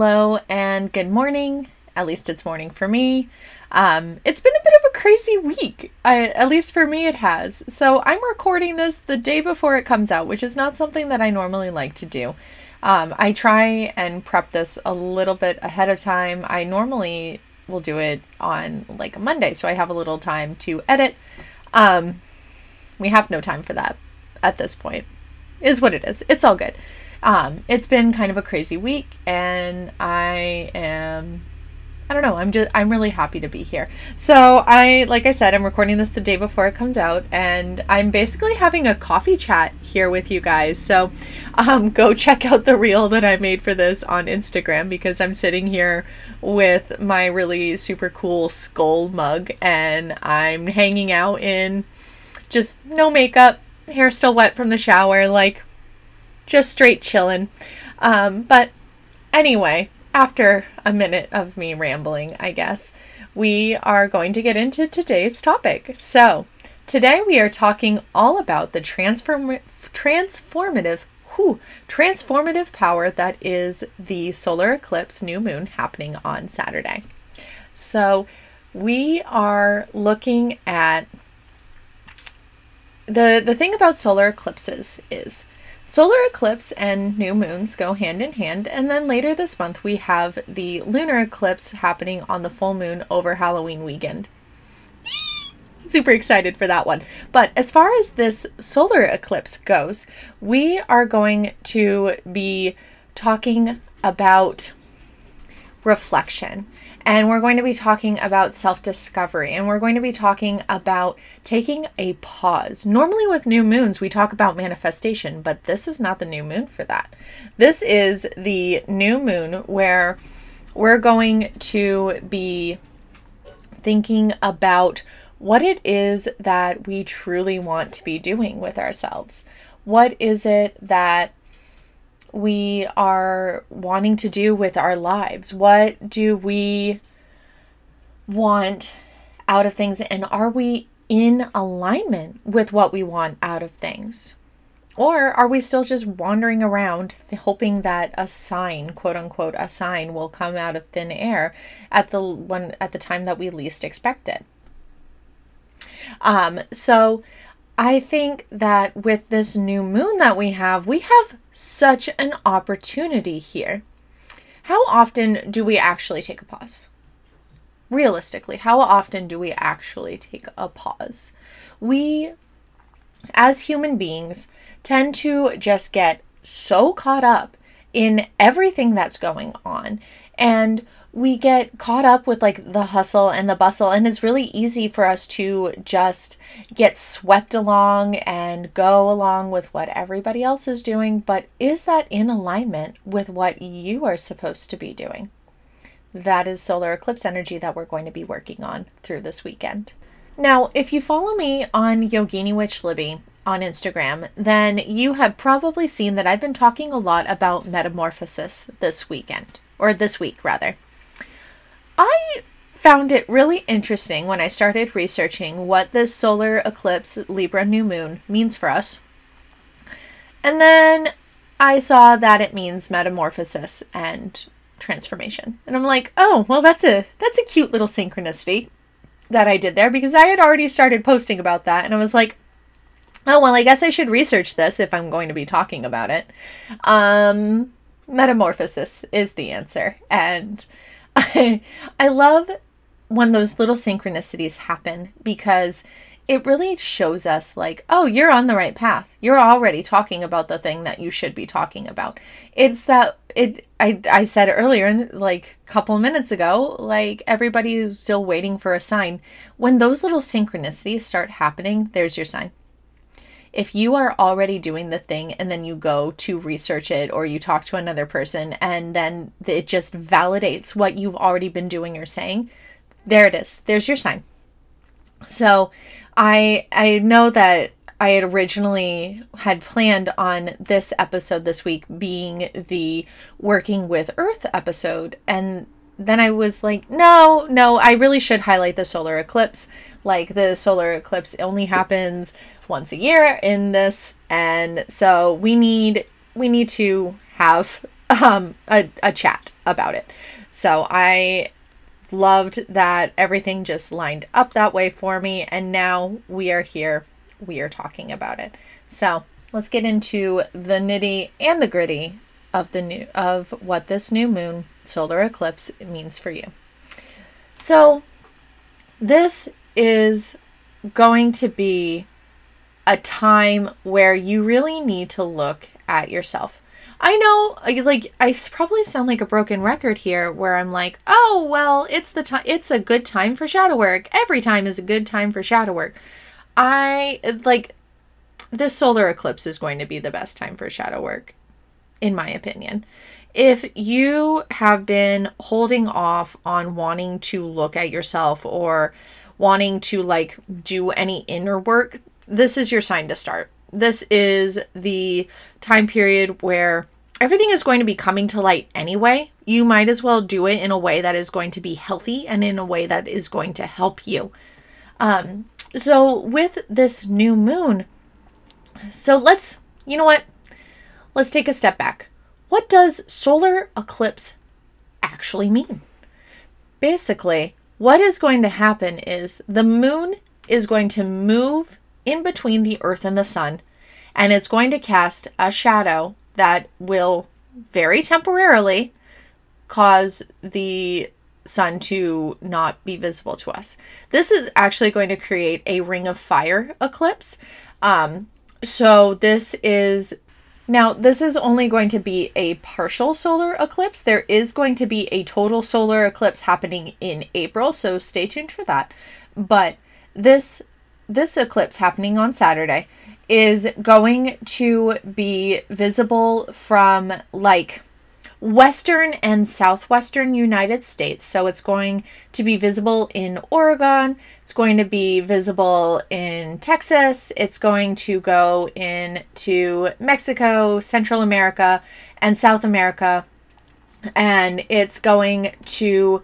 Hello and good morning. At least it's morning for me. Um, it's been a bit of a crazy week. I, at least for me, it has. So I'm recording this the day before it comes out, which is not something that I normally like to do. Um, I try and prep this a little bit ahead of time. I normally will do it on like a Monday, so I have a little time to edit. Um, we have no time for that at this point. Is what it is. It's all good. Um, it's been kind of a crazy week, and I am. I don't know. I'm just. I'm really happy to be here. So I, like I said, I'm recording this the day before it comes out, and I'm basically having a coffee chat here with you guys. So, um, go check out the reel that I made for this on Instagram because I'm sitting here with my really super cool skull mug, and I'm hanging out in just no makeup, hair still wet from the shower, like just straight chilling. Um, but anyway, after a minute of me rambling, I guess, we are going to get into today's topic. So, today we are talking all about the transform- transformative whew, transformative power that is the solar eclipse new moon happening on Saturday. So, we are looking at the the thing about solar eclipses is Solar eclipse and new moons go hand in hand, and then later this month we have the lunar eclipse happening on the full moon over Halloween weekend. Super excited for that one. But as far as this solar eclipse goes, we are going to be talking about reflection and we're going to be talking about self discovery and we're going to be talking about taking a pause. Normally, with new moons, we talk about manifestation, but this is not the new moon for that. This is the new moon where we're going to be thinking about what it is that we truly want to be doing with ourselves. What is it that we are wanting to do with our lives. What do we want out of things? And are we in alignment with what we want out of things? Or are we still just wandering around hoping that a sign, quote unquote, a sign will come out of thin air at the one at the time that we least expect it? Um, so I think that with this new moon that we have, we have such an opportunity here. How often do we actually take a pause? Realistically, how often do we actually take a pause? We, as human beings, tend to just get so caught up in everything that's going on. And we get caught up with like the hustle and the bustle and it's really easy for us to just get swept along and go along with what everybody else is doing but is that in alignment with what you are supposed to be doing that is solar eclipse energy that we're going to be working on through this weekend now if you follow me on yogini witch libby on Instagram, then you have probably seen that I've been talking a lot about metamorphosis this weekend, or this week rather. I found it really interesting when I started researching what this solar eclipse Libra new moon means for us. And then I saw that it means metamorphosis and transformation. And I'm like, "Oh, well that's a that's a cute little synchronicity that I did there because I had already started posting about that and I was like, "Oh, well, I guess I should research this if I'm going to be talking about it." Um metamorphosis is the answer. And I, I love when those little synchronicities happen because it really shows us like oh you're on the right path. You're already talking about the thing that you should be talking about. It's that it i i said earlier like a couple minutes ago like everybody is still waiting for a sign. When those little synchronicities start happening there's your sign if you are already doing the thing and then you go to research it or you talk to another person and then it just validates what you've already been doing or saying, there it is. There's your sign. So I I know that I had originally had planned on this episode this week being the working with earth episode and then I was like, no, no, I really should highlight the solar eclipse. Like the solar eclipse only happens once a year in this and so we need we need to have um, a, a chat about it. So I loved that everything just lined up that way for me. And now we are here. We are talking about it. So let's get into the nitty and the gritty of the new of what this new moon solar eclipse means for you. So this is going to be a time where you really need to look at yourself. I know, uh, like, I probably sound like a broken record here where I'm like, oh, well, it's the time, it's a good time for shadow work. Every time is a good time for shadow work. I, uh, like, this solar eclipse is going to be the best time for shadow work, in my opinion. If you have been holding off on wanting to look at yourself or wanting to, like, do any inner work, this is your sign to start this is the time period where everything is going to be coming to light anyway. You might as well do it in a way that is going to be healthy and in a way that is going to help you. Um, so, with this new moon, so let's, you know what? Let's take a step back. What does solar eclipse actually mean? Basically, what is going to happen is the moon is going to move in between the earth and the sun, and it's going to cast a shadow that will very temporarily cause the sun to not be visible to us. This is actually going to create a ring of fire eclipse. Um, so this is now this is only going to be a partial solar eclipse. There is going to be a total solar eclipse happening in April, so stay tuned for that. But this this eclipse happening on Saturday is going to be visible from like western and southwestern United States. So it's going to be visible in Oregon, it's going to be visible in Texas, it's going to go into Mexico, Central America, and South America, and it's going to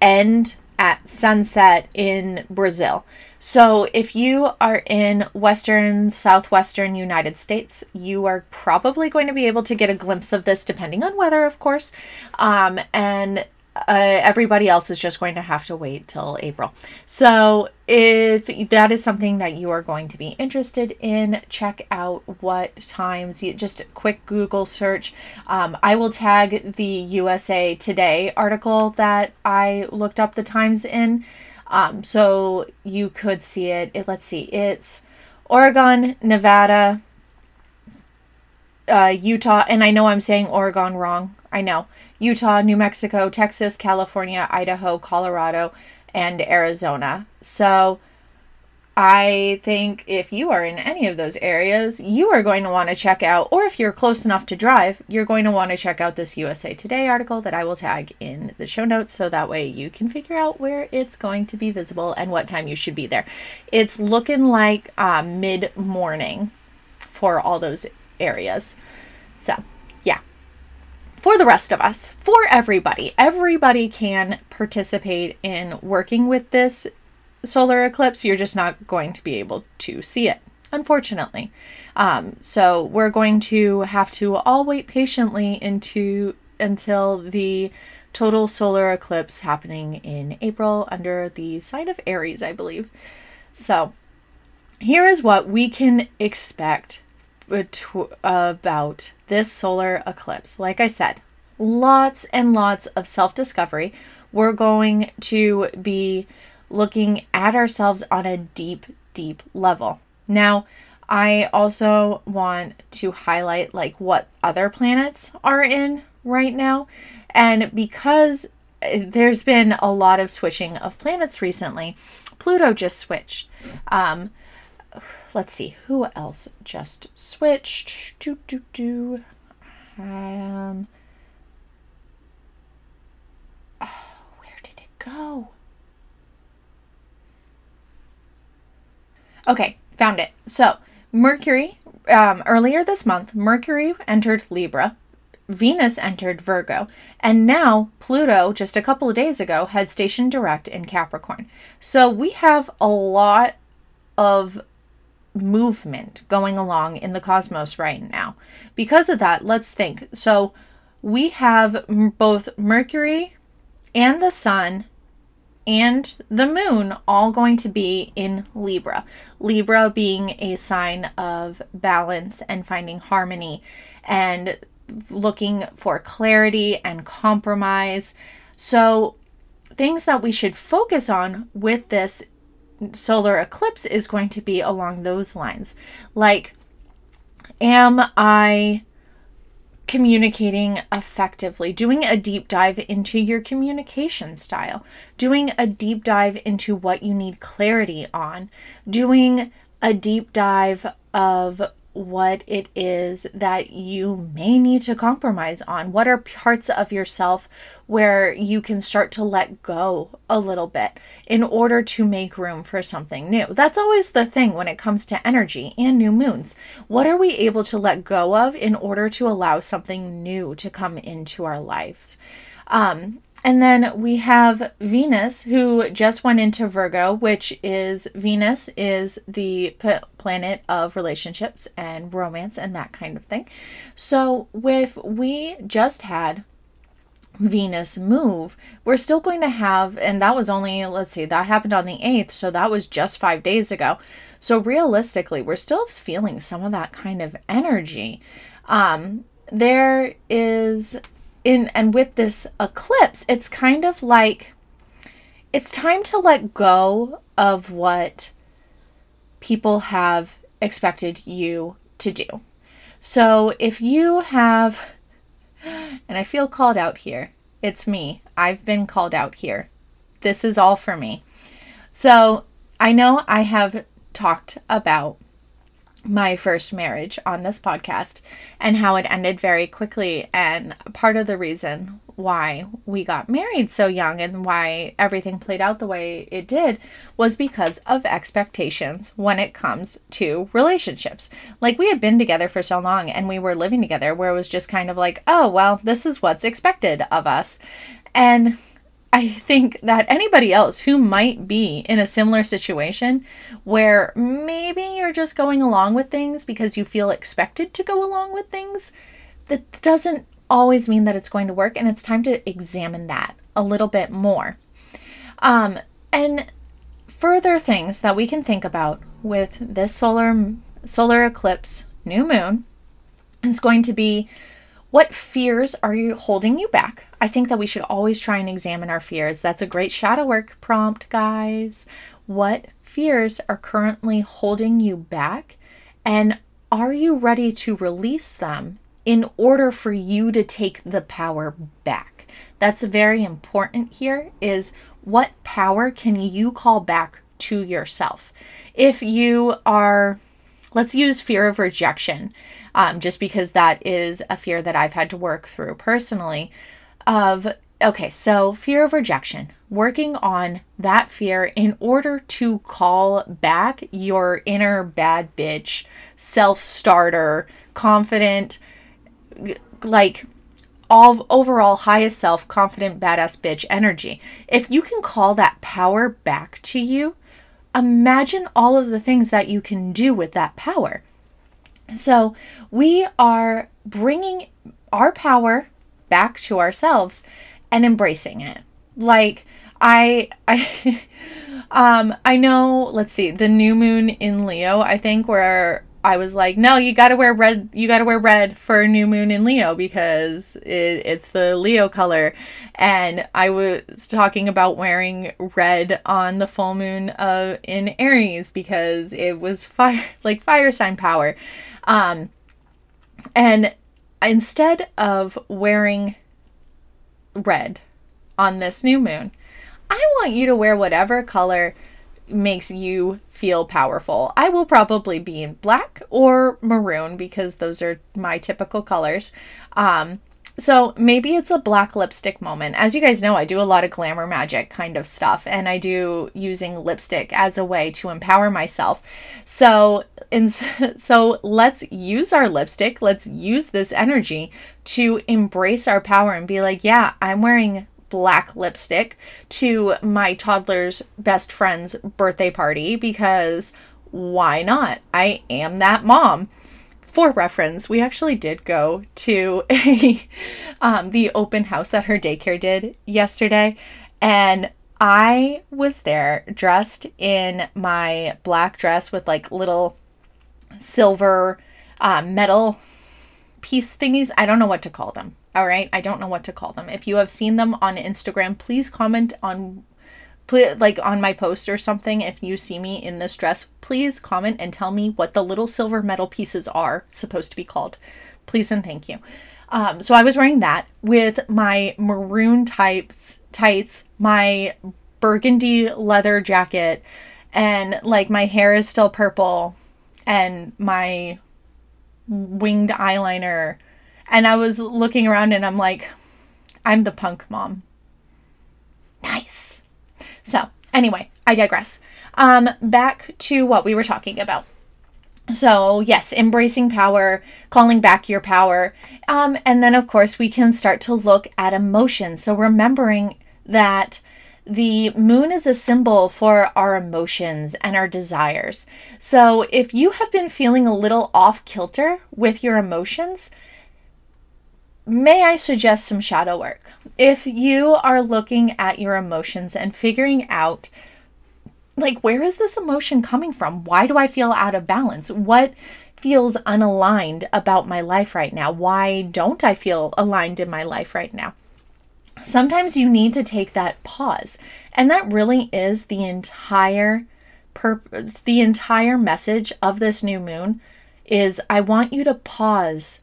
end at sunset in Brazil. So, if you are in western, southwestern United States, you are probably going to be able to get a glimpse of this, depending on weather, of course. Um, and uh, everybody else is just going to have to wait till April. So, if that is something that you are going to be interested in, check out what times. You just a quick Google search. Um, I will tag the USA Today article that I looked up the times in. Um, so you could see it. it. Let's see, it's Oregon, Nevada, uh, Utah, and I know I'm saying Oregon wrong. I know. Utah, New Mexico, Texas, California, Idaho, Colorado, and Arizona. So I think if you are in any of those areas, you are going to want to check out, or if you're close enough to drive, you're going to want to check out this USA Today article that I will tag in the show notes so that way you can figure out where it's going to be visible and what time you should be there. It's looking like uh, mid morning for all those areas. So. For the rest of us, for everybody, everybody can participate in working with this solar eclipse, you're just not going to be able to see it, unfortunately. Um, so we're going to have to all wait patiently into until the total solar eclipse happening in April under the sign of Aries, I believe. So here is what we can expect about this solar eclipse. Like I said, lots and lots of self discovery. We're going to be looking at ourselves on a deep, deep level. Now, I also want to highlight like what other planets are in right now. And because eh, there's been a lot of switching of planets recently, Pluto just switched. Um, let's see, who else just switched? Do, do, do. Um, oh, where did it go? Okay, found it. So, Mercury, um, earlier this month, Mercury entered Libra, Venus entered Virgo, and now Pluto, just a couple of days ago, had stationed direct in Capricorn. So, we have a lot of movement going along in the cosmos right now. Because of that, let's think. So, we have both Mercury and the Sun and the Moon all going to be in Libra. Libra being a sign of balance and finding harmony and looking for clarity and compromise. So, things that we should focus on with this solar eclipse is going to be along those lines. Like, am I communicating effectively, doing a deep dive into your communication style, doing a deep dive into what you need clarity on, doing a deep dive of what it is that you may need to compromise on. What are parts of yourself where you can start to let go a little bit in order to make room for something new? That's always the thing when it comes to energy and new moons. What are we able to let go of in order to allow something new to come into our lives? Um, and then we have Venus, who just went into Virgo, which is Venus is the p- planet of relationships and romance and that kind of thing. So, if we just had Venus move, we're still going to have, and that was only, let's see, that happened on the 8th, so that was just five days ago. So, realistically, we're still feeling some of that kind of energy. Um, there is in and with this eclipse, it's kind of like it's time to let go of what people have expected you to do. So if you have and I feel called out here. It's me. I've been called out here. This is all for me. So, I know I have talked about my first marriage on this podcast and how it ended very quickly. And part of the reason why we got married so young and why everything played out the way it did was because of expectations when it comes to relationships. Like we had been together for so long and we were living together where it was just kind of like, oh, well, this is what's expected of us. And I think that anybody else who might be in a similar situation where maybe you're just going along with things because you feel expected to go along with things, that doesn't always mean that it's going to work. And it's time to examine that a little bit more. Um, and further things that we can think about with this solar solar eclipse new moon is going to be what fears are you holding you back? I think that we should always try and examine our fears. That's a great shadow work prompt, guys. What fears are currently holding you back? And are you ready to release them in order for you to take the power back? That's very important here is what power can you call back to yourself? If you are let's use fear of rejection um, just because that is a fear that I've had to work through personally. Of okay, so fear of rejection, working on that fear in order to call back your inner bad bitch, self starter, confident, like all overall highest self, confident, badass bitch energy. If you can call that power back to you, imagine all of the things that you can do with that power. So we are bringing our power back to ourselves and embracing it. Like I I um I know, let's see, the new moon in Leo, I think where I was like, no, you got to wear red. You got to wear red for new moon in Leo because it, it's the Leo color. And I was talking about wearing red on the full moon uh, in Aries because it was fire, like fire sign power. Um, and instead of wearing red on this new moon, I want you to wear whatever color makes you feel powerful. I will probably be in black or maroon because those are my typical colors. Um, so maybe it's a black lipstick moment. As you guys know, I do a lot of glamour magic kind of stuff, and I do using lipstick as a way to empower myself. So, in, so let's use our lipstick. Let's use this energy to embrace our power and be like, yeah, I'm wearing black lipstick to my toddler's best friend's birthday party because why not? I am that mom for reference, we actually did go to a um, the open house that her daycare did yesterday, and I was there dressed in my black dress with like little silver uh, metal piece thingies. I don't know what to call them. All right, I don't know what to call them. If you have seen them on Instagram, please comment on like on my post or something. If you see me in this dress please comment and tell me what the little silver metal pieces are supposed to be called. Please and thank you. Um, so i was wearing that with my maroon types tights my burgundy leather jacket and like my hair is still purple and my winged eyeliner and i was looking around and i'm like i'm the punk mom nice so, anyway, I digress. Um, back to what we were talking about. So, yes, embracing power, calling back your power. Um, and then, of course, we can start to look at emotions. So, remembering that the moon is a symbol for our emotions and our desires. So, if you have been feeling a little off kilter with your emotions, may I suggest some shadow work? If you are looking at your emotions and figuring out, like, where is this emotion coming from? Why do I feel out of balance? What feels unaligned about my life right now? Why don't I feel aligned in my life right now? Sometimes you need to take that pause. And that really is the entire purpose, the entire message of this new moon is I want you to pause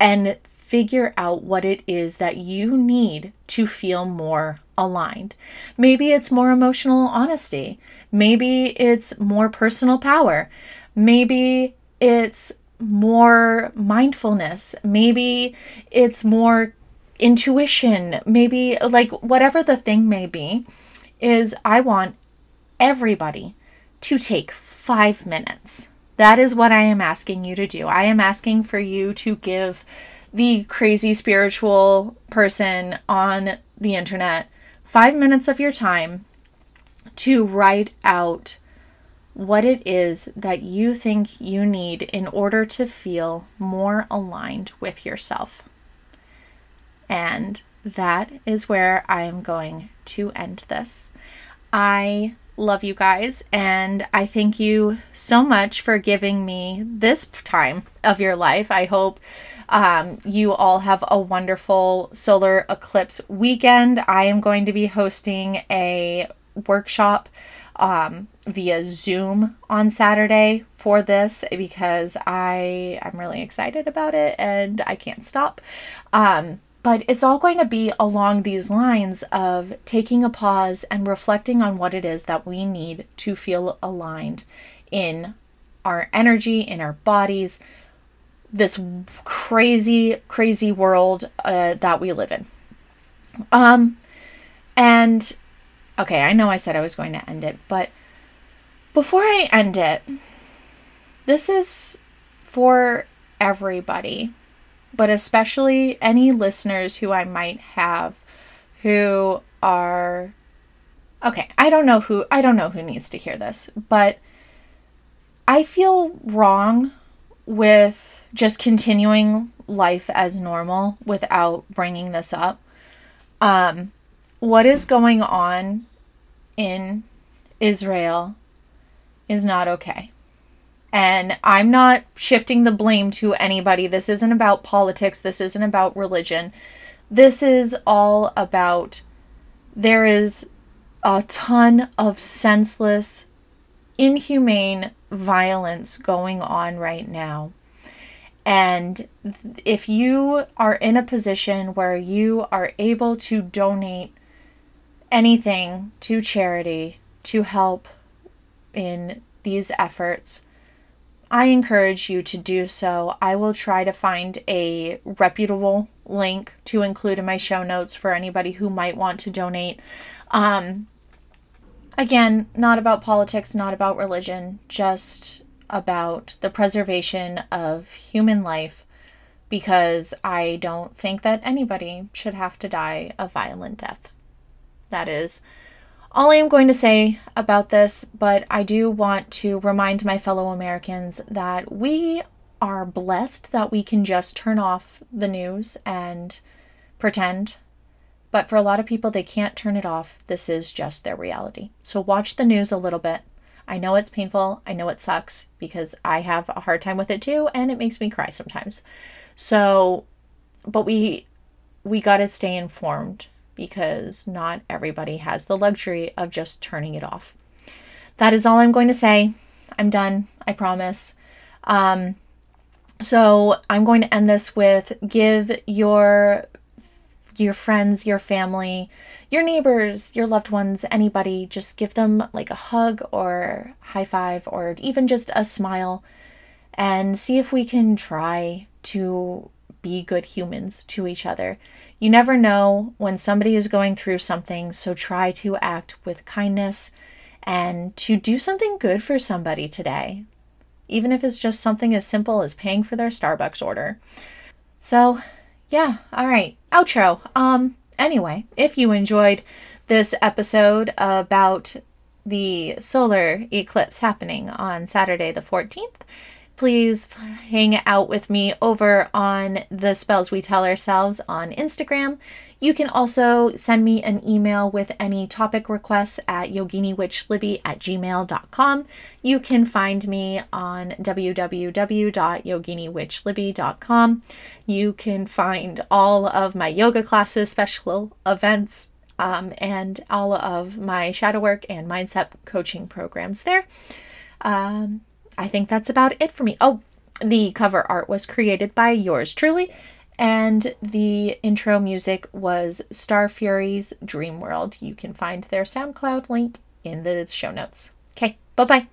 and figure out what it is that you need to feel more aligned. Maybe it's more emotional honesty. Maybe it's more personal power. Maybe it's more mindfulness. Maybe it's more intuition. Maybe, like, whatever the thing may be, is I want everybody to take five minutes. That is what I am asking you to do. I am asking for you to give the crazy spiritual person on the internet five minutes of your time to write out what it is that you think you need in order to feel more aligned with yourself. And that is where I am going to end this. I love you guys and I thank you so much for giving me this time of your life. I hope um, you all have a wonderful solar eclipse weekend. I am going to be hosting a workshop um, via Zoom on Saturday for this because I I'm really excited about it and I can't stop. Um, but it's all going to be along these lines of taking a pause and reflecting on what it is that we need to feel aligned in our energy, in our bodies, this crazy, crazy world uh, that we live in. Um, and okay, I know I said I was going to end it, but before I end it, this is for everybody, but especially any listeners who I might have who are okay, I don't know who I don't know who needs to hear this, but I feel wrong with just continuing life as normal without bringing this up. Um, what is going on in Israel is not okay. And I'm not shifting the blame to anybody. This isn't about politics. This isn't about religion. This is all about there is a ton of senseless, inhumane violence going on right now. And if you are in a position where you are able to donate anything to charity to help in these efforts, I encourage you to do so. I will try to find a reputable link to include in my show notes for anybody who might want to donate. Um, again, not about politics, not about religion, just about the preservation of human life because I don't think that anybody should have to die a violent death. That is all I am going to say about this, but I do want to remind my fellow Americans that we are blessed that we can just turn off the news and pretend. But for a lot of people, they can't turn it off. This is just their reality. So watch the news a little bit. I know it's painful. I know it sucks because I have a hard time with it too, and it makes me cry sometimes. So, but we we got to stay informed because not everybody has the luxury of just turning it off. That is all I'm going to say. I'm done. I promise. Um, so I'm going to end this with give your your friends, your family, your neighbors, your loved ones, anybody, just give them like a hug or high five or even just a smile and see if we can try to be good humans to each other. You never know when somebody is going through something, so try to act with kindness and to do something good for somebody today, even if it's just something as simple as paying for their Starbucks order. So, yeah, all right. Outro. Um anyway, if you enjoyed this episode about the solar eclipse happening on Saturday the 14th, please hang out with me over on the spells we tell ourselves on Instagram. You can also send me an email with any topic requests at yoginiwitchlibby at gmail.com. You can find me on www.yoginiwitchlibby.com. You can find all of my yoga classes, special events, um, and all of my shadow work and mindset coaching programs there. Um, I think that's about it for me. Oh, the cover art was created by yours truly, and the intro music was Star Fury's Dream World. You can find their SoundCloud link in the show notes. Okay, bye bye.